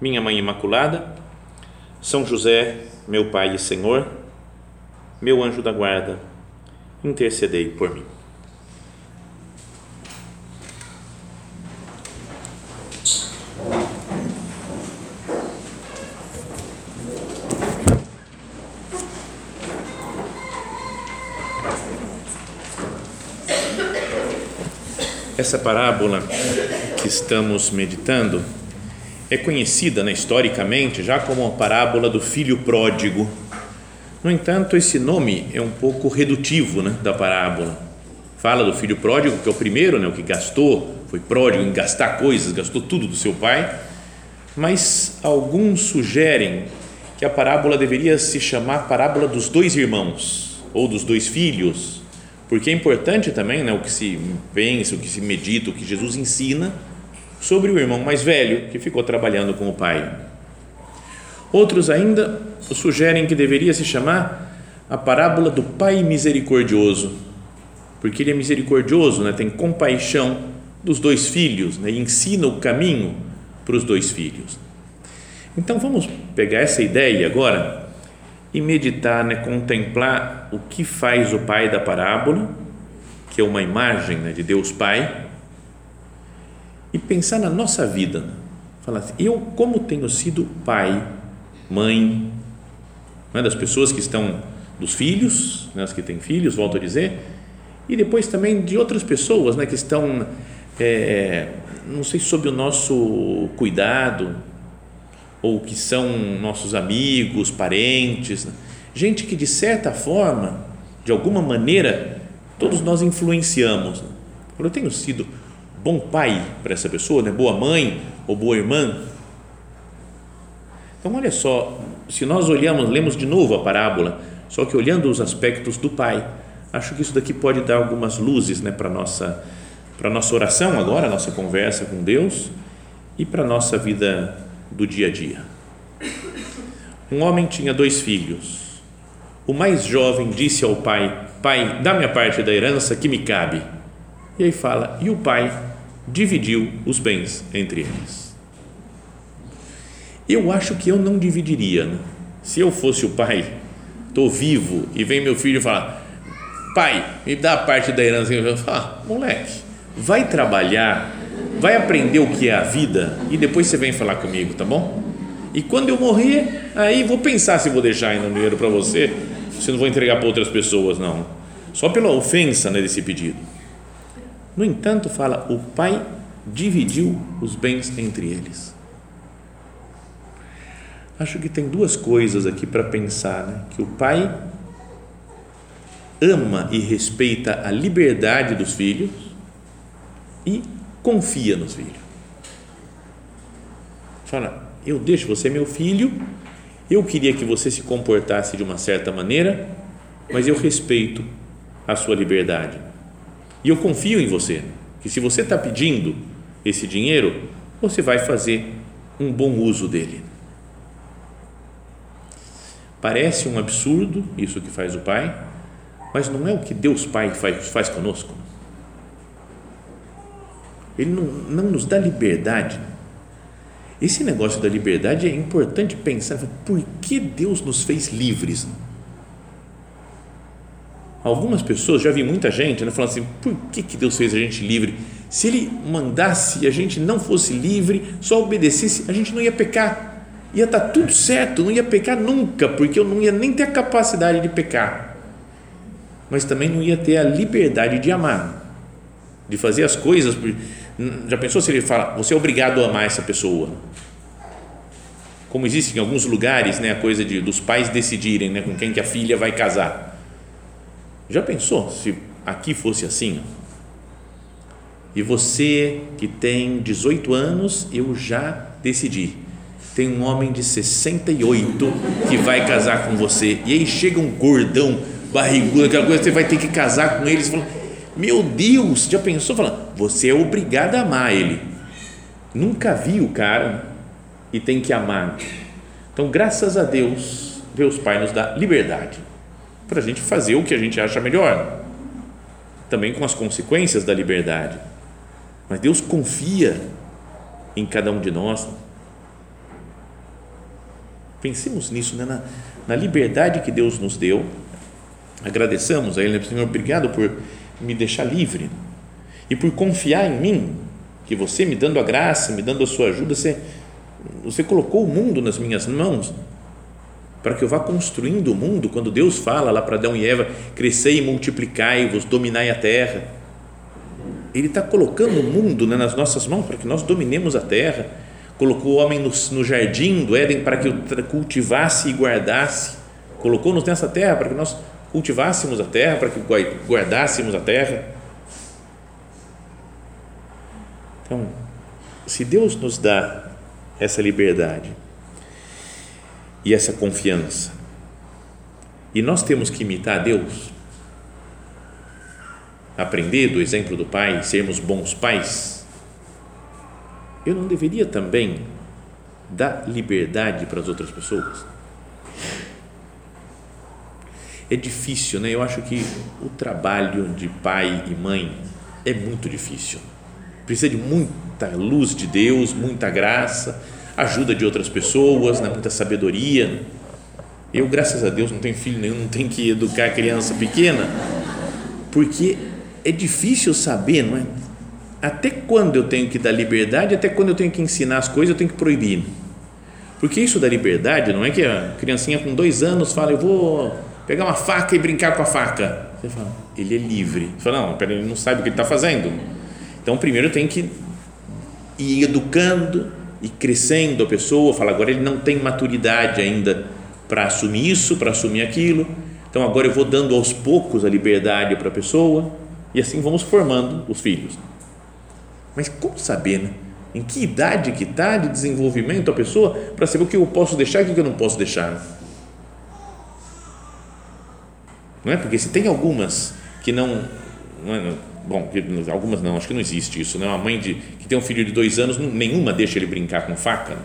minha Mãe Imaculada, São José, meu Pai e Senhor, meu anjo da guarda, intercedei por mim. Essa parábola que estamos meditando é conhecida né, historicamente já como a parábola do filho pródigo. No entanto, esse nome é um pouco redutivo né, da parábola. Fala do filho pródigo, que é o primeiro, né, o que gastou, foi pródigo em gastar coisas, gastou tudo do seu pai. Mas alguns sugerem que a parábola deveria se chamar parábola dos dois irmãos ou dos dois filhos, porque é importante também né, o que se pensa, o que se medita, o que Jesus ensina sobre o irmão mais velho que ficou trabalhando com o pai. Outros ainda sugerem que deveria se chamar a parábola do pai misericordioso, porque ele é misericordioso, né? tem compaixão dos dois filhos né? e ensina o caminho para os dois filhos. Então vamos pegar essa ideia agora e meditar, né? contemplar o que faz o pai da parábola, que é uma imagem né? de Deus Pai e pensar na nossa vida. Falar assim, eu como tenho sido pai, mãe, né, das pessoas que estão, dos filhos, né, as que têm filhos, volto a dizer, e depois também de outras pessoas né, que estão, é, não sei, sob o nosso cuidado, ou que são nossos amigos, parentes, né? gente que de certa forma, de alguma maneira, todos nós influenciamos. Né? Eu tenho sido bom pai para essa pessoa, né? boa mãe ou boa irmã. Então, olha só, se nós olhamos, lemos de novo a parábola, só que olhando os aspectos do pai, acho que isso daqui pode dar algumas luzes né, para a nossa, nossa oração agora, nossa conversa com Deus e para a nossa vida do dia a dia. Um homem tinha dois filhos. O mais jovem disse ao pai: Pai, dá-me a parte da herança que me cabe. E aí fala: E o pai dividiu os bens entre eles. Eu acho que eu não dividiria. Né? Se eu fosse o pai, estou vivo e vem meu filho falar: Pai, me dá a parte da herança. Eu falo: ah, Moleque, vai trabalhar, vai aprender o que é a vida e depois você vem falar comigo, tá bom? E quando eu morrer, aí vou pensar se vou deixar ainda dinheiro para você, se não vou entregar para outras pessoas, não. Só pela ofensa né, desse pedido. No entanto, fala: o pai dividiu os bens entre eles. Acho que tem duas coisas aqui para pensar, né? que o pai ama e respeita a liberdade dos filhos e confia nos filhos. Fala, eu deixo você meu filho, eu queria que você se comportasse de uma certa maneira, mas eu respeito a sua liberdade e eu confio em você, que se você está pedindo esse dinheiro, você vai fazer um bom uso dele. Parece um absurdo isso que faz o Pai, mas não é o que Deus Pai faz, faz conosco. Ele não, não nos dá liberdade. Esse negócio da liberdade é importante pensar por que Deus nos fez livres. Algumas pessoas, já vi muita gente né, falando assim: por que, que Deus fez a gente livre? Se Ele mandasse e a gente não fosse livre, só obedecesse, a gente não ia pecar. Ia estar tá tudo certo, não ia pecar nunca, porque eu não ia nem ter a capacidade de pecar. Mas também não ia ter a liberdade de amar, de fazer as coisas. Já pensou se ele fala, você é obrigado a amar essa pessoa? Como existe em alguns lugares né, a coisa de, dos pais decidirem né, com quem que a filha vai casar já pensou se aqui fosse assim? E você que tem 18 anos, eu já decidi. tem um homem de 68 que vai casar com você. E aí chega um gordão, barrigudo, aquela coisa, você vai ter que casar com ele. Você fala, meu Deus, já pensou? Fala, você é obrigado a amar ele. Nunca vi o cara e tem que amar. Então, graças a Deus, Deus Pai nos dá liberdade para a gente fazer o que a gente acha melhor, também com as consequências da liberdade. Mas Deus confia em cada um de nós. Pensemos nisso, né? na, na liberdade que Deus nos deu. Agradeçamos a Ele, né? Senhor, obrigado por me deixar livre e por confiar em mim, que você me dando a graça, me dando a sua ajuda, você, você colocou o mundo nas minhas mãos para que eu vá construindo o mundo. Quando Deus fala lá para Adão e Eva, crescei e multiplicai-vos, dominai a terra. Ele está colocando o mundo né, nas nossas mãos para que nós dominemos a terra colocou o homem no, no jardim do Éden para que o cultivasse e guardasse, colocou-nos nessa terra para que nós cultivássemos a terra, para que guardássemos a terra. Então, se Deus nos dá essa liberdade e essa confiança, e nós temos que imitar Deus, aprender do exemplo do Pai, sermos bons pais, eu não deveria também dar liberdade para as outras pessoas? É difícil, né? Eu acho que o trabalho de pai e mãe é muito difícil. Precisa de muita luz de Deus, muita graça, ajuda de outras pessoas, né? muita sabedoria. Eu, graças a Deus, não tenho filho nenhum, não tenho que educar criança pequena, porque é difícil saber, não é? até quando eu tenho que dar liberdade, até quando eu tenho que ensinar as coisas, eu tenho que proibir. Porque isso da liberdade não é que a criancinha com dois anos fala, eu vou pegar uma faca e brincar com a faca. Você fala, ele é livre. Você fala, não, pera, ele não sabe o que ele está fazendo. Então, primeiro tenho que ir educando e crescendo a pessoa. Fala, agora ele não tem maturidade ainda para assumir isso, para assumir aquilo. Então, agora eu vou dando aos poucos a liberdade para a pessoa e assim vamos formando os filhos. Mas como saber, né? Em que idade que está de desenvolvimento a pessoa para saber o que eu posso deixar e o que eu não posso deixar? Não é? Porque se tem algumas que não, não é, bom, algumas não, acho que não existe isso, né? Uma mãe de, que tem um filho de dois anos, nenhuma deixa ele brincar com faca, né?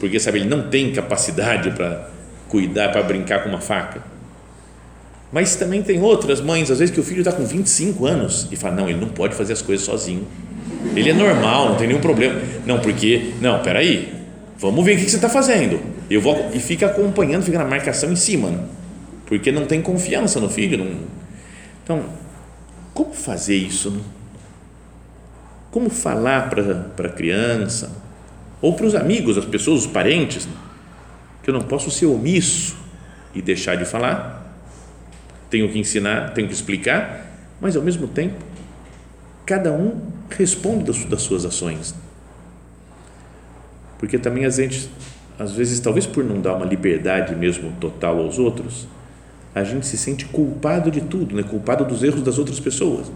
porque sabe ele não tem capacidade para cuidar, para brincar com uma faca. Mas também tem outras mães, às vezes que o filho está com 25 anos e fala não, ele não pode fazer as coisas sozinho ele é normal, não tem nenhum problema. Não, porque, não, peraí, vamos ver o que você está fazendo. Eu vou, e fica acompanhando, fica na marcação em cima, né? porque não tem confiança no filho. Não, então, como fazer isso? Né? Como falar para a criança, ou para os amigos, as pessoas, os parentes, né? que eu não posso ser omisso e deixar de falar, tenho que ensinar, tenho que explicar, mas ao mesmo tempo cada um responde das, suas ações. Porque também a gente, às vezes, talvez por não dar uma liberdade mesmo total aos outros, a gente se sente culpado de tudo, né? culpado dos erros das outras pessoas.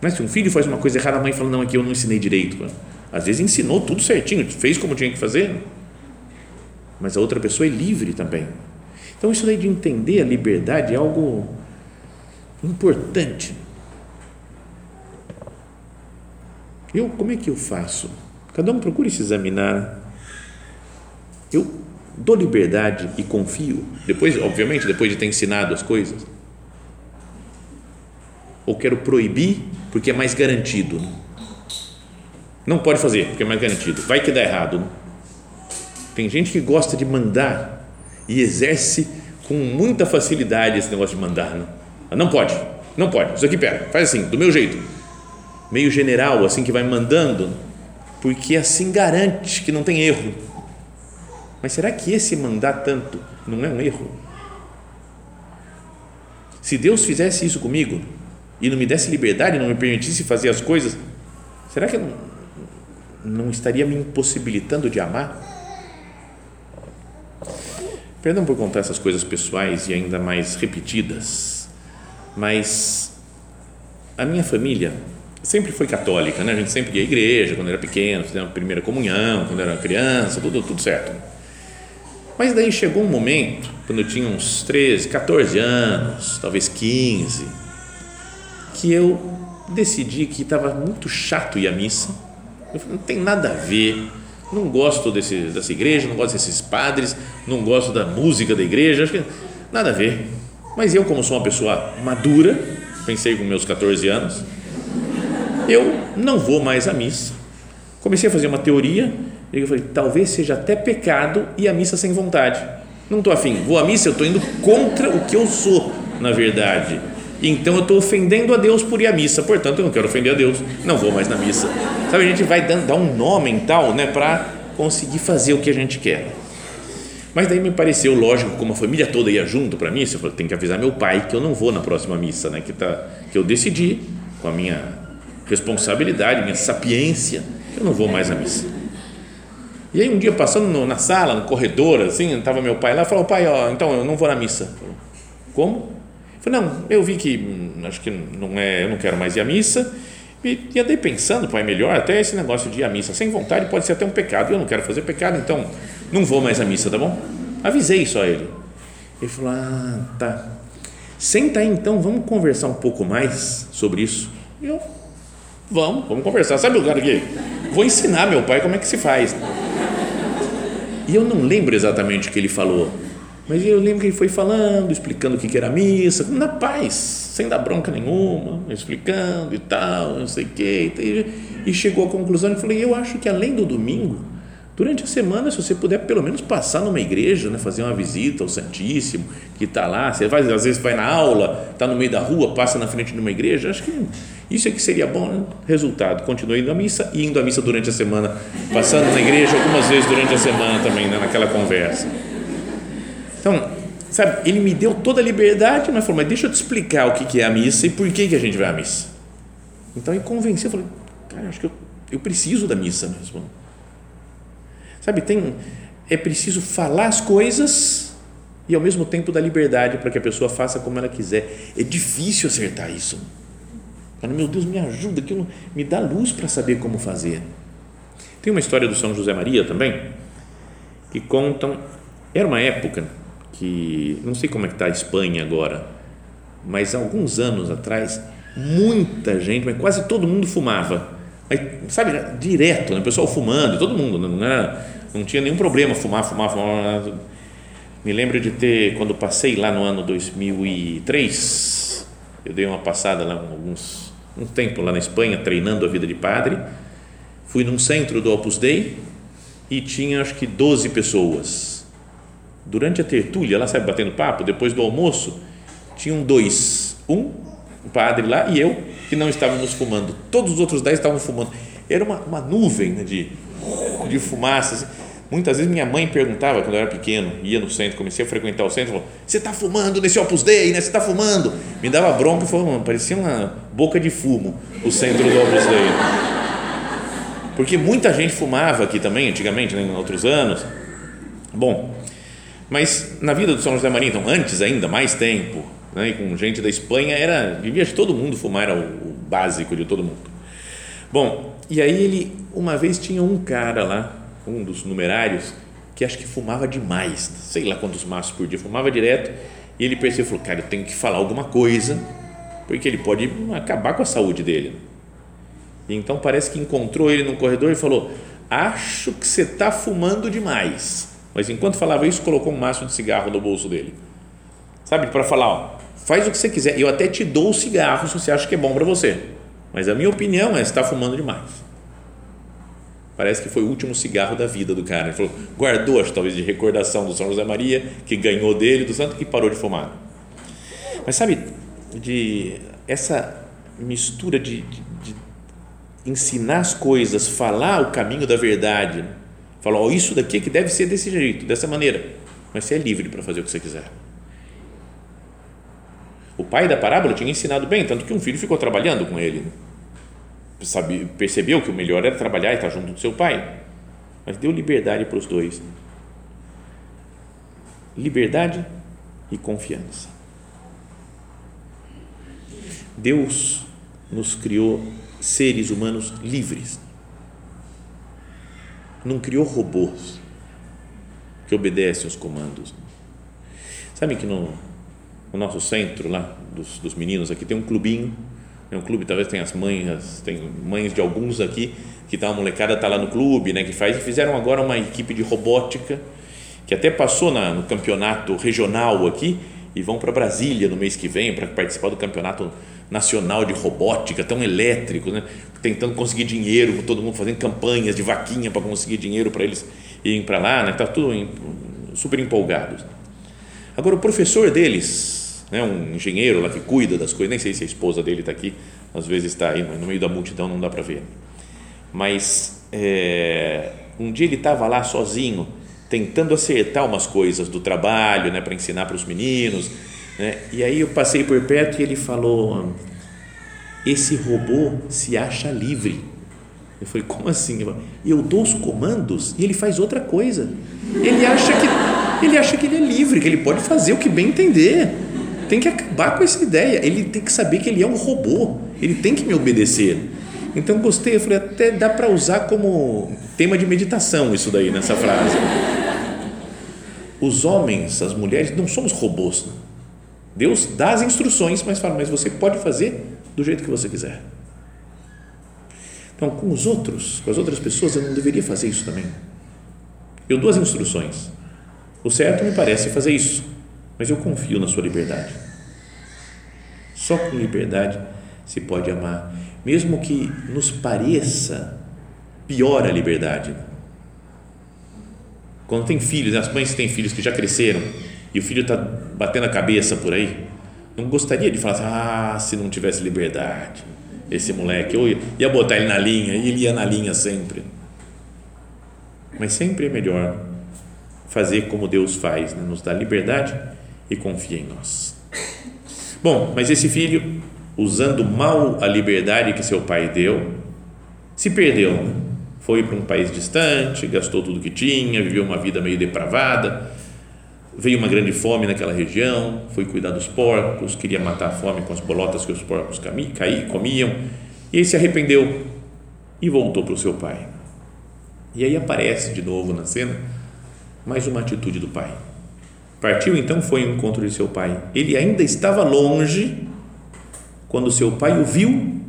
Mas se um filho faz uma coisa errada, a mãe fala: Não, aqui eu não ensinei direito. Às vezes ensinou tudo certinho, fez como tinha que fazer, mas a outra pessoa é livre também. Então, isso daí de entender a liberdade é algo importante Eu, como é que eu faço? Cada um procure se examinar. Eu dou liberdade e confio, depois, obviamente, depois de ter ensinado as coisas. Ou quero proibir porque é mais garantido. Não pode fazer porque é mais garantido. Vai que dá errado. Tem gente que gosta de mandar e exerce com muita facilidade esse negócio de mandar. Não, não pode, não pode. Isso aqui pera, faz assim, do meu jeito meio general, assim, que vai mandando, porque assim garante que não tem erro. Mas será que esse mandar tanto não é um erro? Se Deus fizesse isso comigo e não me desse liberdade, não me permitisse fazer as coisas, será que eu não, não estaria me impossibilitando de amar? Perdão por contar essas coisas pessoais e ainda mais repetidas, mas a minha família sempre foi católica, né? A gente sempre ia à igreja quando era pequeno, fizemos a primeira comunhão, quando era criança, tudo, tudo certo. Mas daí chegou um momento, quando eu tinha uns 13, 14 anos, talvez 15, que eu decidi que estava muito chato ir à missa. Eu falei, não tem nada a ver, não gosto desse, dessa igreja, não gosto desses padres, não gosto da música da igreja, acho que nada a ver. Mas eu, como sou uma pessoa madura, pensei com meus 14 anos, eu não vou mais à missa. Comecei a fazer uma teoria, eu falei, talvez seja até pecado ir à missa sem vontade. Não estou afim, vou à missa, eu estou indo contra o que eu sou, na verdade. Então eu estou ofendendo a Deus por ir à missa, portanto eu não quero ofender a Deus, não vou mais na missa. Sabe, a gente vai dando, dar um nome e tal, né, para conseguir fazer o que a gente quer. Mas daí me pareceu lógico, como a família toda ia junto para a missa, eu falei, tem que avisar meu pai que eu não vou na próxima missa, né, que, tá, que eu decidi, com a minha responsabilidade, minha sapiência, que eu não vou mais à missa. E aí um dia passando no, na sala, no corredor, assim, estava meu pai lá, falou, pai, ó, então eu não vou na missa. Falei, Como? Eu falei, não, eu vi que hum, acho que não é, eu não quero mais ir à missa. E, e andei pensando, pai, melhor até esse negócio de ir à missa sem vontade pode ser até um pecado. Eu não quero fazer pecado, então não vou mais à missa, tá bom? Avisei só ele. Ele falou, ah, tá. Senta aí então, vamos conversar um pouco mais sobre isso. Eu, vamos, vamos conversar. Sabe o cara que vou ensinar meu pai como é que se faz. E eu não lembro exatamente o que ele falou, mas eu lembro que ele foi falando, explicando o que era missa, na paz, sem dar bronca nenhuma, explicando e tal, não sei o quê. E chegou à conclusão e falei: eu acho que além do domingo, durante a semana, se você puder pelo menos passar numa igreja, né, fazer uma visita ao Santíssimo, que está lá, você às vezes vai na aula, está no meio da rua, passa na frente de uma igreja, acho que isso é que seria bom. Resultado, continuei indo à missa e indo à missa durante a semana, passando na igreja algumas vezes durante a semana também, né, naquela conversa. Então, sabe, ele me deu toda a liberdade, mas falou, mas deixa eu te explicar o que é a missa e por que, que a gente vai à missa. Então, ele convenceu, eu falei, cara, acho que eu, eu preciso da missa mesmo Sabe, tem é preciso falar as coisas e ao mesmo tempo dar liberdade para que a pessoa faça como ela quiser. É difícil acertar isso. Meu Deus, me ajuda, que me dá luz para saber como fazer. Tem uma história do São José Maria também que contam. Era uma época que não sei como é que está a Espanha agora, mas alguns anos atrás muita gente, mas quase todo mundo fumava Aí, sabe, direto, né? o pessoal fumando, todo mundo, né? não, era, não tinha nenhum problema fumar, fumar, fumar. Me lembro de ter, quando passei lá no ano 2003, eu dei uma passada lá, alguns, um tempo lá na Espanha, treinando a vida de padre, fui num centro do Opus Dei e tinha acho que 12 pessoas. Durante a tertúlia, lá sabe, batendo papo, depois do almoço, tinham dois, um, o padre lá e eu, que não estávamos fumando. Todos os outros dez estavam fumando. Era uma, uma nuvem né, de, de fumaça. Assim. Muitas vezes minha mãe perguntava, quando eu era pequeno, ia no centro, comecei a frequentar o centro, falou, você está fumando nesse Opus Dei, né? Você está fumando? Me dava bronca e falou, parecia uma boca de fumo o centro do Opus Dei. Porque muita gente fumava aqui também, antigamente, né, em outros anos. Bom, mas na vida do São José Maria, então, antes ainda, mais tempo, né, e com gente da Espanha, era, devia todo mundo fumar, era o, básico de todo mundo. Bom, e aí ele, uma vez tinha um cara lá, um dos numerários, que acho que fumava demais, sei lá quantos maços por dia, fumava direto, e ele percebeu, falou, cara, eu tenho que falar alguma coisa, porque ele pode acabar com a saúde dele. E então parece que encontrou ele no corredor e falou, acho que você está fumando demais. Mas enquanto falava isso, colocou um maço de cigarro no bolso dele. Sabe, para falar, ó, faz o que você quiser, eu até te dou o cigarro se você acha que é bom para você, mas a minha opinião é está fumando demais. Parece que foi o último cigarro da vida do cara. Ele falou, guardou, acho, talvez de recordação do São José Maria, que ganhou dele, do santo, e parou de fumar. Mas sabe, de essa mistura de, de, de ensinar as coisas, falar o caminho da verdade, falar, oh, isso daqui é que deve ser desse jeito, dessa maneira, mas você é livre para fazer o que você quiser. O pai da parábola tinha ensinado bem, tanto que um filho ficou trabalhando com ele. Sabe, percebeu que o melhor era trabalhar e estar junto do seu pai, mas deu liberdade para os dois. Liberdade e confiança. Deus nos criou seres humanos livres. Não criou robôs que obedecem os comandos. Sabe que no, no nosso centro lá dos, dos, meninos aqui tem um clubinho, é um clube talvez tem as mães, tem mães de alguns aqui que tá a molecada tá lá no clube, né, que faz e fizeram agora uma equipe de robótica que até passou na, no campeonato regional aqui e vão para Brasília no mês que vem para participar do campeonato nacional de robótica, tão elétrico, né? tentando conseguir dinheiro, todo mundo fazendo campanhas de vaquinha para conseguir dinheiro para eles irem para lá, né? tá tudo super empolgados. Agora o professor deles, né, um engenheiro lá que cuida das coisas, nem sei se a esposa dele está aqui, às vezes está aí no meio da multidão, não dá para ver. Mas é, um dia ele estava lá sozinho, tentando acertar umas coisas do trabalho, né, para ensinar para os meninos, né? E aí eu passei por perto e ele falou: esse robô se acha livre. Eu falei, como assim? Eu dou os comandos e ele faz outra coisa. Ele acha que ele acha que ele é livre, que ele pode fazer o que bem entender. Tem que acabar com essa ideia. Ele tem que saber que ele é um robô. Ele tem que me obedecer. Então gostei, eu falei, até dá para usar como tema de meditação isso daí nessa frase. Os homens, as mulheres não somos robôs. Deus dá as instruções, mas fala, mas você pode fazer do jeito que você quiser. Então, com os outros, com as outras pessoas, eu não deveria fazer isso também. Eu dou as instruções. O certo me parece fazer isso, mas eu confio na sua liberdade. Só com liberdade se pode amar, mesmo que nos pareça pior a liberdade. Quando tem filhos, as mães têm filhos que já cresceram e o filho está batendo a cabeça por aí, não gostaria de falar assim, ah, se não tivesse liberdade, esse moleque, eu ia botar ele na linha, e ele ia na linha sempre. Mas sempre é melhor fazer como Deus faz, né? nos dá liberdade e confia em nós. Bom, mas esse filho, usando mal a liberdade que seu pai deu, se perdeu. Né? Foi para um país distante, gastou tudo que tinha, viveu uma vida meio depravada veio uma grande fome naquela região, foi cuidar dos porcos, queria matar a fome com as bolotas que os porcos caí, comiam, e aí se arrependeu e voltou para o seu pai. E aí aparece de novo na cena mais uma atitude do pai. Partiu então, foi ao encontro de seu pai. Ele ainda estava longe quando seu pai o viu,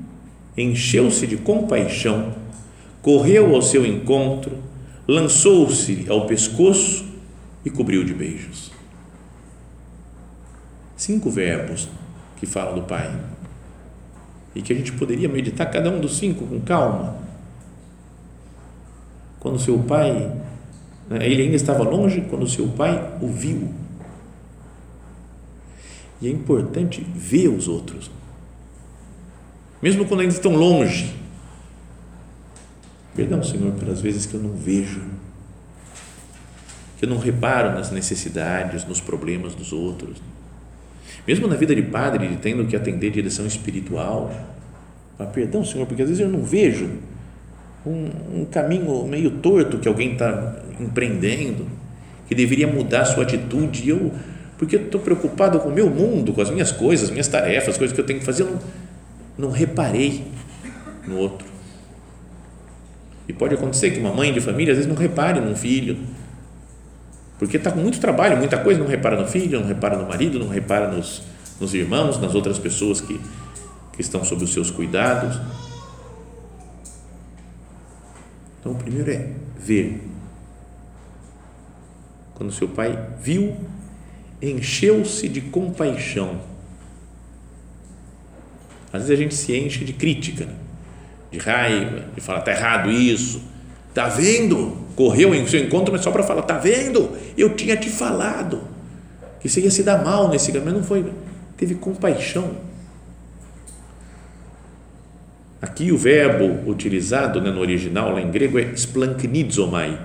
encheu-se de compaixão, correu ao seu encontro, lançou-se ao pescoço e cobriu de beijos. Cinco verbos que falam do Pai e que a gente poderia meditar cada um dos cinco com calma. Quando seu pai, ele ainda estava longe, quando seu pai o viu. E é importante ver os outros, mesmo quando ainda estão longe. Perdão, Senhor, pelas vezes que eu não vejo que eu não reparo nas necessidades, nos problemas dos outros. Mesmo na vida de padre, tendo que atender direção espiritual, ah, perdão, Senhor, porque às vezes eu não vejo um, um caminho meio torto que alguém está empreendendo, que deveria mudar sua atitude, e eu, porque estou preocupado com o meu mundo, com as minhas coisas, minhas tarefas, coisas que eu tenho que fazer, eu não, não reparei no outro. E pode acontecer que uma mãe de família às vezes não repare num filho, porque está com muito trabalho, muita coisa, não repara no filho, não repara no marido, não repara nos, nos irmãos, nas outras pessoas que, que estão sob os seus cuidados. Então, o primeiro é ver. Quando seu pai viu, encheu-se de compaixão. Às vezes a gente se enche de crítica, de raiva, de falar, está errado isso, está vendo? correu em seu encontro, mas só para falar: tá vendo? Eu tinha te falado que você ia se dar mal nesse caminho, mas não foi. Teve compaixão. Aqui o verbo utilizado né, no original, lá em grego, é splanknizomai,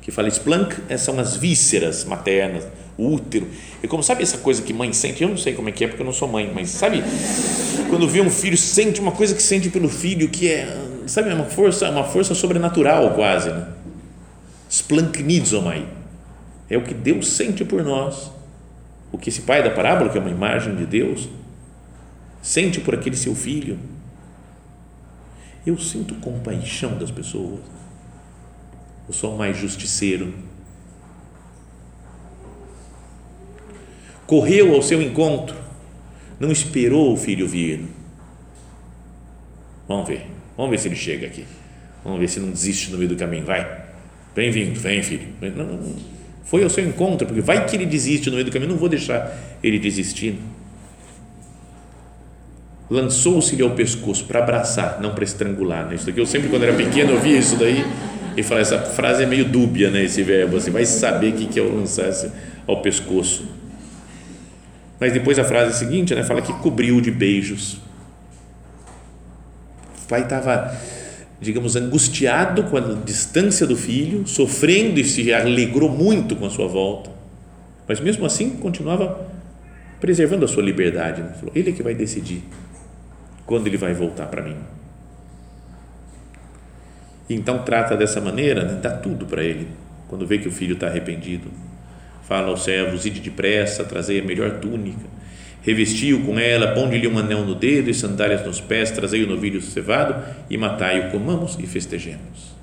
que fala splank é, são as vísceras maternas, o útero. E como sabe essa coisa que mãe sente, eu não sei como é que é porque eu não sou mãe, mas sabe quando vê um filho sente uma coisa que sente pelo filho que é, sabe, é uma força, uma força sobrenatural quase, né? splanknizomai. É o que Deus sente por nós. O que esse pai da parábola, que é uma imagem de Deus, sente por aquele seu filho. Eu sinto compaixão das pessoas. Eu sou mais justiceiro. Correu ao seu encontro, não esperou o filho vir. Vamos ver, vamos ver se ele chega aqui. Vamos ver se não desiste no meio do caminho. Vai, bem-vindo, vem filho. Não, não, foi ao seu encontro, porque vai que ele desiste no meio do caminho, não vou deixar ele desistir. Lançou-se-lhe ao pescoço para abraçar, não para estrangular. Né? Isso daqui eu sempre, quando era pequeno, eu via isso daí e falava, essa frase é meio dúbia, né? esse verbo, você vai saber o que é o lançar-se ao pescoço. Mas depois a frase seguinte né, fala que cobriu de beijos. O pai estava digamos, angustiado com a distância do filho, sofrendo e se alegrou muito com a sua volta, mas mesmo assim continuava preservando a sua liberdade. Né? Falou, ele é que vai decidir quando ele vai voltar para mim. Então trata dessa maneira, né? dá tudo para ele, quando vê que o filho está arrependido. Fala aos servos, ide depressa, trazei a melhor túnica, revestiu com ela, ponde-lhe um anel no dedo e sandálias nos pés, trazei o novilho cevado e matai-o, comamos e festejemos.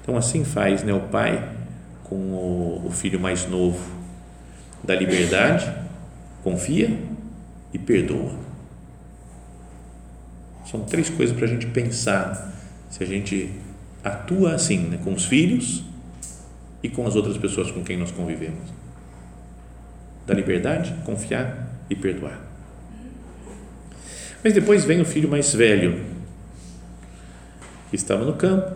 Então assim faz né, o pai com o, o filho mais novo, dá liberdade, confia e perdoa. São três coisas para a gente pensar se a gente atua assim né, com os filhos e com as outras pessoas com quem nós convivemos da liberdade, confiar e perdoar. Mas depois vem o filho mais velho, que estava no campo.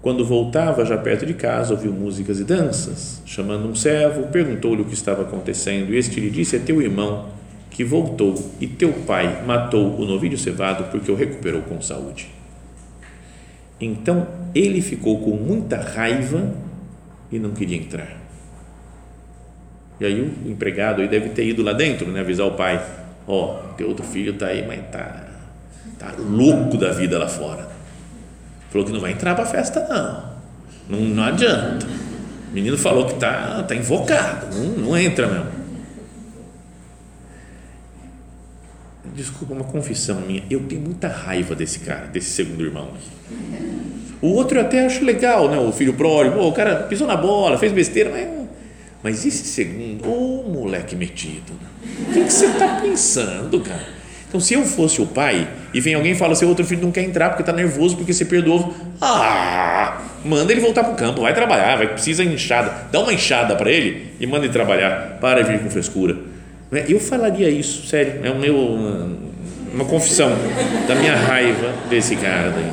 Quando voltava, já perto de casa, ouviu músicas e danças. Chamando um servo, perguntou-lhe o que estava acontecendo. E este lhe disse: É teu irmão que voltou e teu pai matou o novilho cevado porque o recuperou com saúde. Então ele ficou com muita raiva e não queria entrar. E aí o empregado aí deve ter ido lá dentro, né, avisar o pai, ó, oh, teu outro filho tá aí, mas tá, tá louco da vida lá fora. Falou que não vai entrar para a festa não. não. Não adianta. O menino falou que tá, tá invocado, não, não entra mesmo. Desculpa, uma confissão minha. Eu tenho muita raiva desse cara, desse segundo irmão. O outro eu até acho legal, né? O filho pródigo, o cara pisou na bola, fez besteira, mas mas esse segundo, ô moleque metido, o que, você está pensando, cara? Então, se eu fosse o pai e vem alguém e fala, seu outro filho não quer entrar porque está nervoso, porque você perdoou, ah, manda ele voltar para o campo, vai trabalhar, vai precisa enxada, dá uma enxada para ele e manda ele trabalhar, para de vir com frescura. Né? Eu falaria isso, sério, é o meu, uma confissão da minha raiva desse cara daí.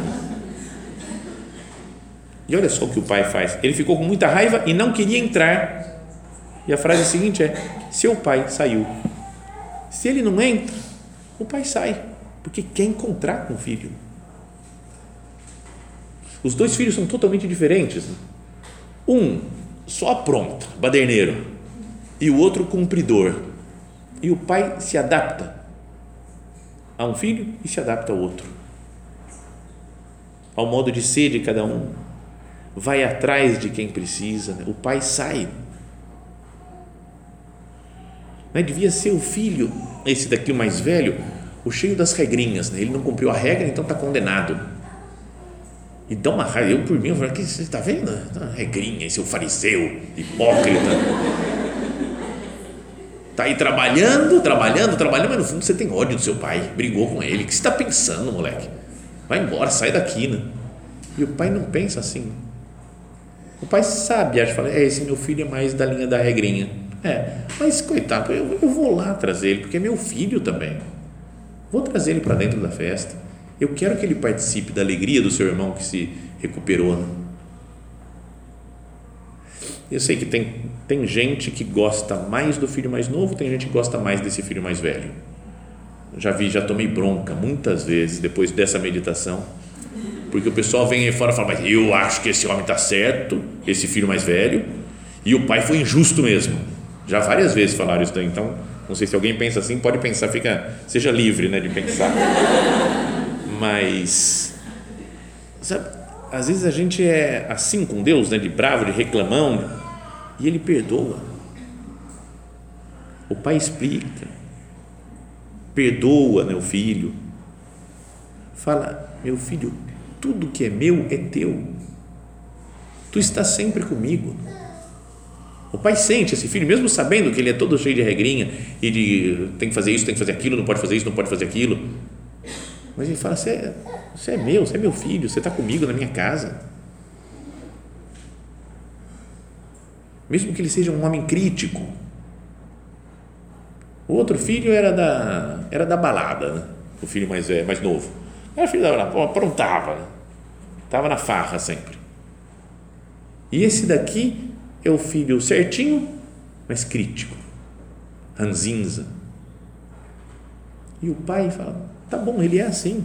E olha só o que o pai faz. Ele ficou com muita raiva e não queria entrar e a frase seguinte é: seu pai saiu. Se ele não entra, o pai sai, porque quer encontrar com o filho. Os dois filhos são totalmente diferentes. Né? Um só apronta, baderneiro, e o outro cumpridor. E o pai se adapta a um filho e se adapta ao outro. Ao modo de ser de cada um. Vai atrás de quem precisa. Né? O pai sai né? Devia ser o filho, esse daqui o mais velho, o cheio das regrinhas. Né? Ele não cumpriu a regra, então está condenado. E dá uma raiva. Eu, por mim, eu falei: que você está vendo? Tá regrinha, esse é o fariseu, hipócrita. Está aí trabalhando, trabalhando, trabalhando, mas no fundo você tem ódio do seu pai, brigou com ele. O que você está pensando, moleque? Vai embora, sai daqui, né? E o pai não pensa assim. O pai sabe, acha, fala, é, esse meu filho é mais da linha da regrinha é, mas coitado, eu, eu vou lá trazer ele, porque é meu filho também. Vou trazer ele para dentro da festa. Eu quero que ele participe da alegria do seu irmão que se recuperou. Né? Eu sei que tem, tem gente que gosta mais do filho mais novo, tem gente que gosta mais desse filho mais velho. Já vi, já tomei bronca muitas vezes depois dessa meditação, porque o pessoal vem aí fora e fala, mas eu acho que esse homem está certo, esse filho mais velho, e o pai foi injusto mesmo. Já várias vezes falaram isso daí, então não sei se alguém pensa assim, pode pensar, fica, seja livre, né, de pensar. Mas sabe, às vezes a gente é assim com Deus, né, de bravo, de reclamão, e ele perdoa. O pai explica, perdoa o filho, fala: Meu filho, tudo que é meu é teu. Tu estás sempre comigo. O pai sente esse filho, mesmo sabendo que ele é todo cheio de regrinha e de tem que fazer isso, tem que fazer aquilo, não pode fazer isso, não pode fazer aquilo. Mas ele fala: Você é, você é meu, você é meu filho, você está comigo na minha casa. Mesmo que ele seja um homem crítico. O outro filho era da, era da balada, né? o filho mais, é, mais novo. Era filho da balada, aprontava, né? estava na farra sempre. E esse daqui é o filho certinho, mas crítico, ranzinza. E o pai fala: tá bom, ele é assim,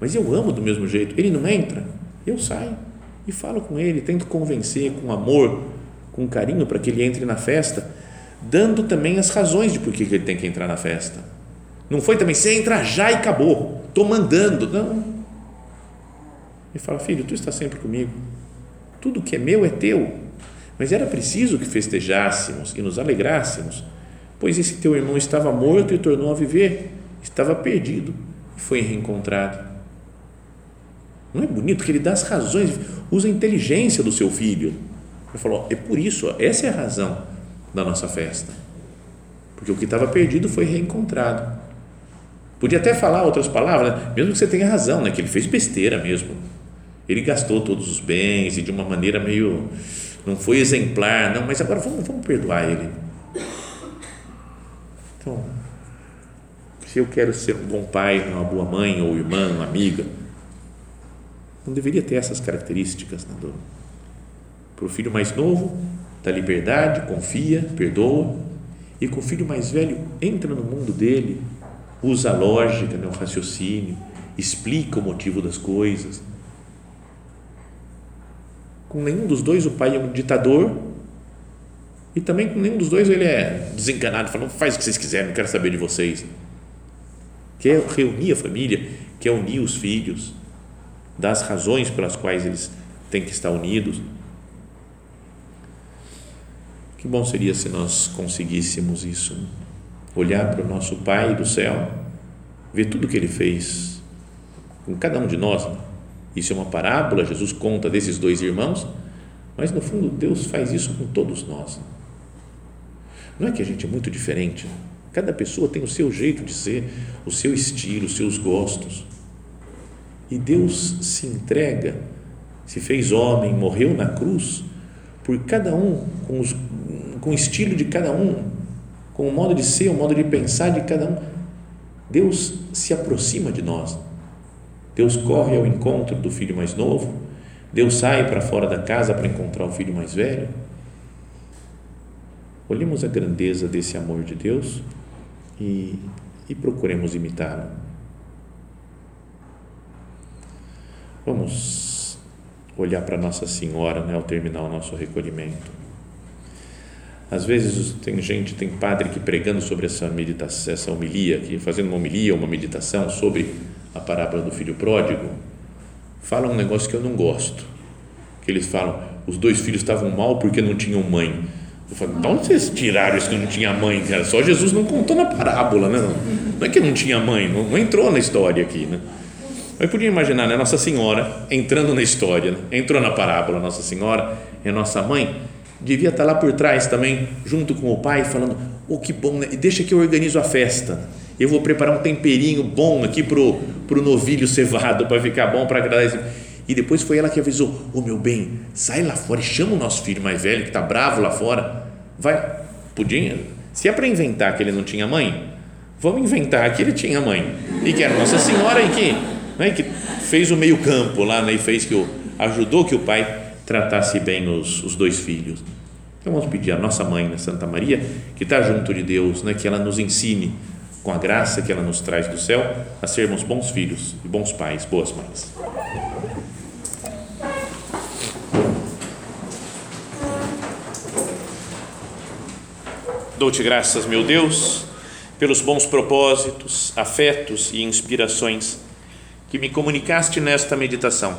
mas eu amo do mesmo jeito. Ele não entra, eu saio e falo com ele, tento convencer com amor, com carinho para que ele entre na festa, dando também as razões de por que ele tem que entrar na festa. Não foi também, você entra já e acabou, estou mandando. Não. Ele fala, filho, tu está sempre comigo, tudo que é meu é teu mas era preciso que festejássemos e nos alegrássemos, pois esse teu irmão estava morto e tornou a viver, estava perdido e foi reencontrado. Não é bonito que ele dá as razões, usa a inteligência do seu filho. Ele falou: é por isso, essa é a razão da nossa festa. Porque o que estava perdido foi reencontrado. Podia até falar outras palavras, né? mesmo que você tenha razão, né? que ele fez besteira mesmo. Ele gastou todos os bens e de uma maneira meio não foi exemplar, não, mas agora vamos, vamos perdoar ele. Então, se eu quero ser um bom pai, uma boa mãe ou irmã, uma amiga, não deveria ter essas características né, para o filho mais novo, da liberdade, confia, perdoa, e com o filho mais velho, entra no mundo dele, usa a lógica, né, o raciocínio, explica o motivo das coisas com nenhum dos dois o pai é um ditador e também com nenhum dos dois ele é desencanado, falando faz o que vocês quiserem, não quero saber de vocês. Quer reunir a família, quer unir os filhos, dar as razões pelas quais eles têm que estar unidos. Que bom seria se nós conseguíssemos isso, olhar para o nosso Pai do céu, ver tudo que Ele fez com cada um de nós, isso é uma parábola, Jesus conta desses dois irmãos, mas no fundo Deus faz isso com todos nós. Não é que a gente é muito diferente, cada pessoa tem o seu jeito de ser, o seu estilo, os seus gostos. E Deus se entrega, se fez homem, morreu na cruz por cada um, com, os, com o estilo de cada um, com o modo de ser, o modo de pensar de cada um. Deus se aproxima de nós Deus corre ao encontro do filho mais novo, Deus sai para fora da casa para encontrar o filho mais velho. Olhemos a grandeza desse amor de Deus e, e procuremos imitá-lo. Vamos olhar para Nossa Senhora né, ao terminar o nosso recolhimento. Às vezes tem gente, tem padre que pregando sobre essa meditação, essa homilia, que fazendo uma homilia, uma meditação sobre a parábola do filho pródigo, fala um negócio que eu não gosto. Que eles falam, os dois filhos estavam mal porque não tinham mãe. Eu falo, de onde vocês tiraram isso que não tinha mãe, cara? Só Jesus não contou na parábola, né? Não é que não tinha mãe, não, não entrou na história aqui, né? Mas podia imaginar, né? Nossa Senhora entrando na história, né? entrou na parábola, Nossa Senhora é nossa mãe, devia estar lá por trás também, junto com o pai, falando: Oh, que bom, né? Deixa que eu organizo a festa eu vou preparar um temperinho bom aqui pro pro novilho cevado para ficar bom para agradar esse. E depois foi ela que avisou: Ô oh, meu bem, sai lá fora e chama o nosso filho mais velho que está bravo lá fora. Vai, podia. Se é para inventar que ele não tinha mãe, vamos inventar que ele tinha mãe e que era Nossa Senhora e que, né, que fez o meio campo lá né, e fez que o ajudou que o pai tratasse bem os, os dois filhos. Então vamos pedir a nossa mãe, né, Santa Maria, que está junto de Deus, né, que ela nos ensine com a graça que ela nos traz do céu, a sermos bons filhos e bons pais, boas mães. Dou-te graças, meu Deus, pelos bons propósitos, afetos e inspirações que me comunicaste nesta meditação.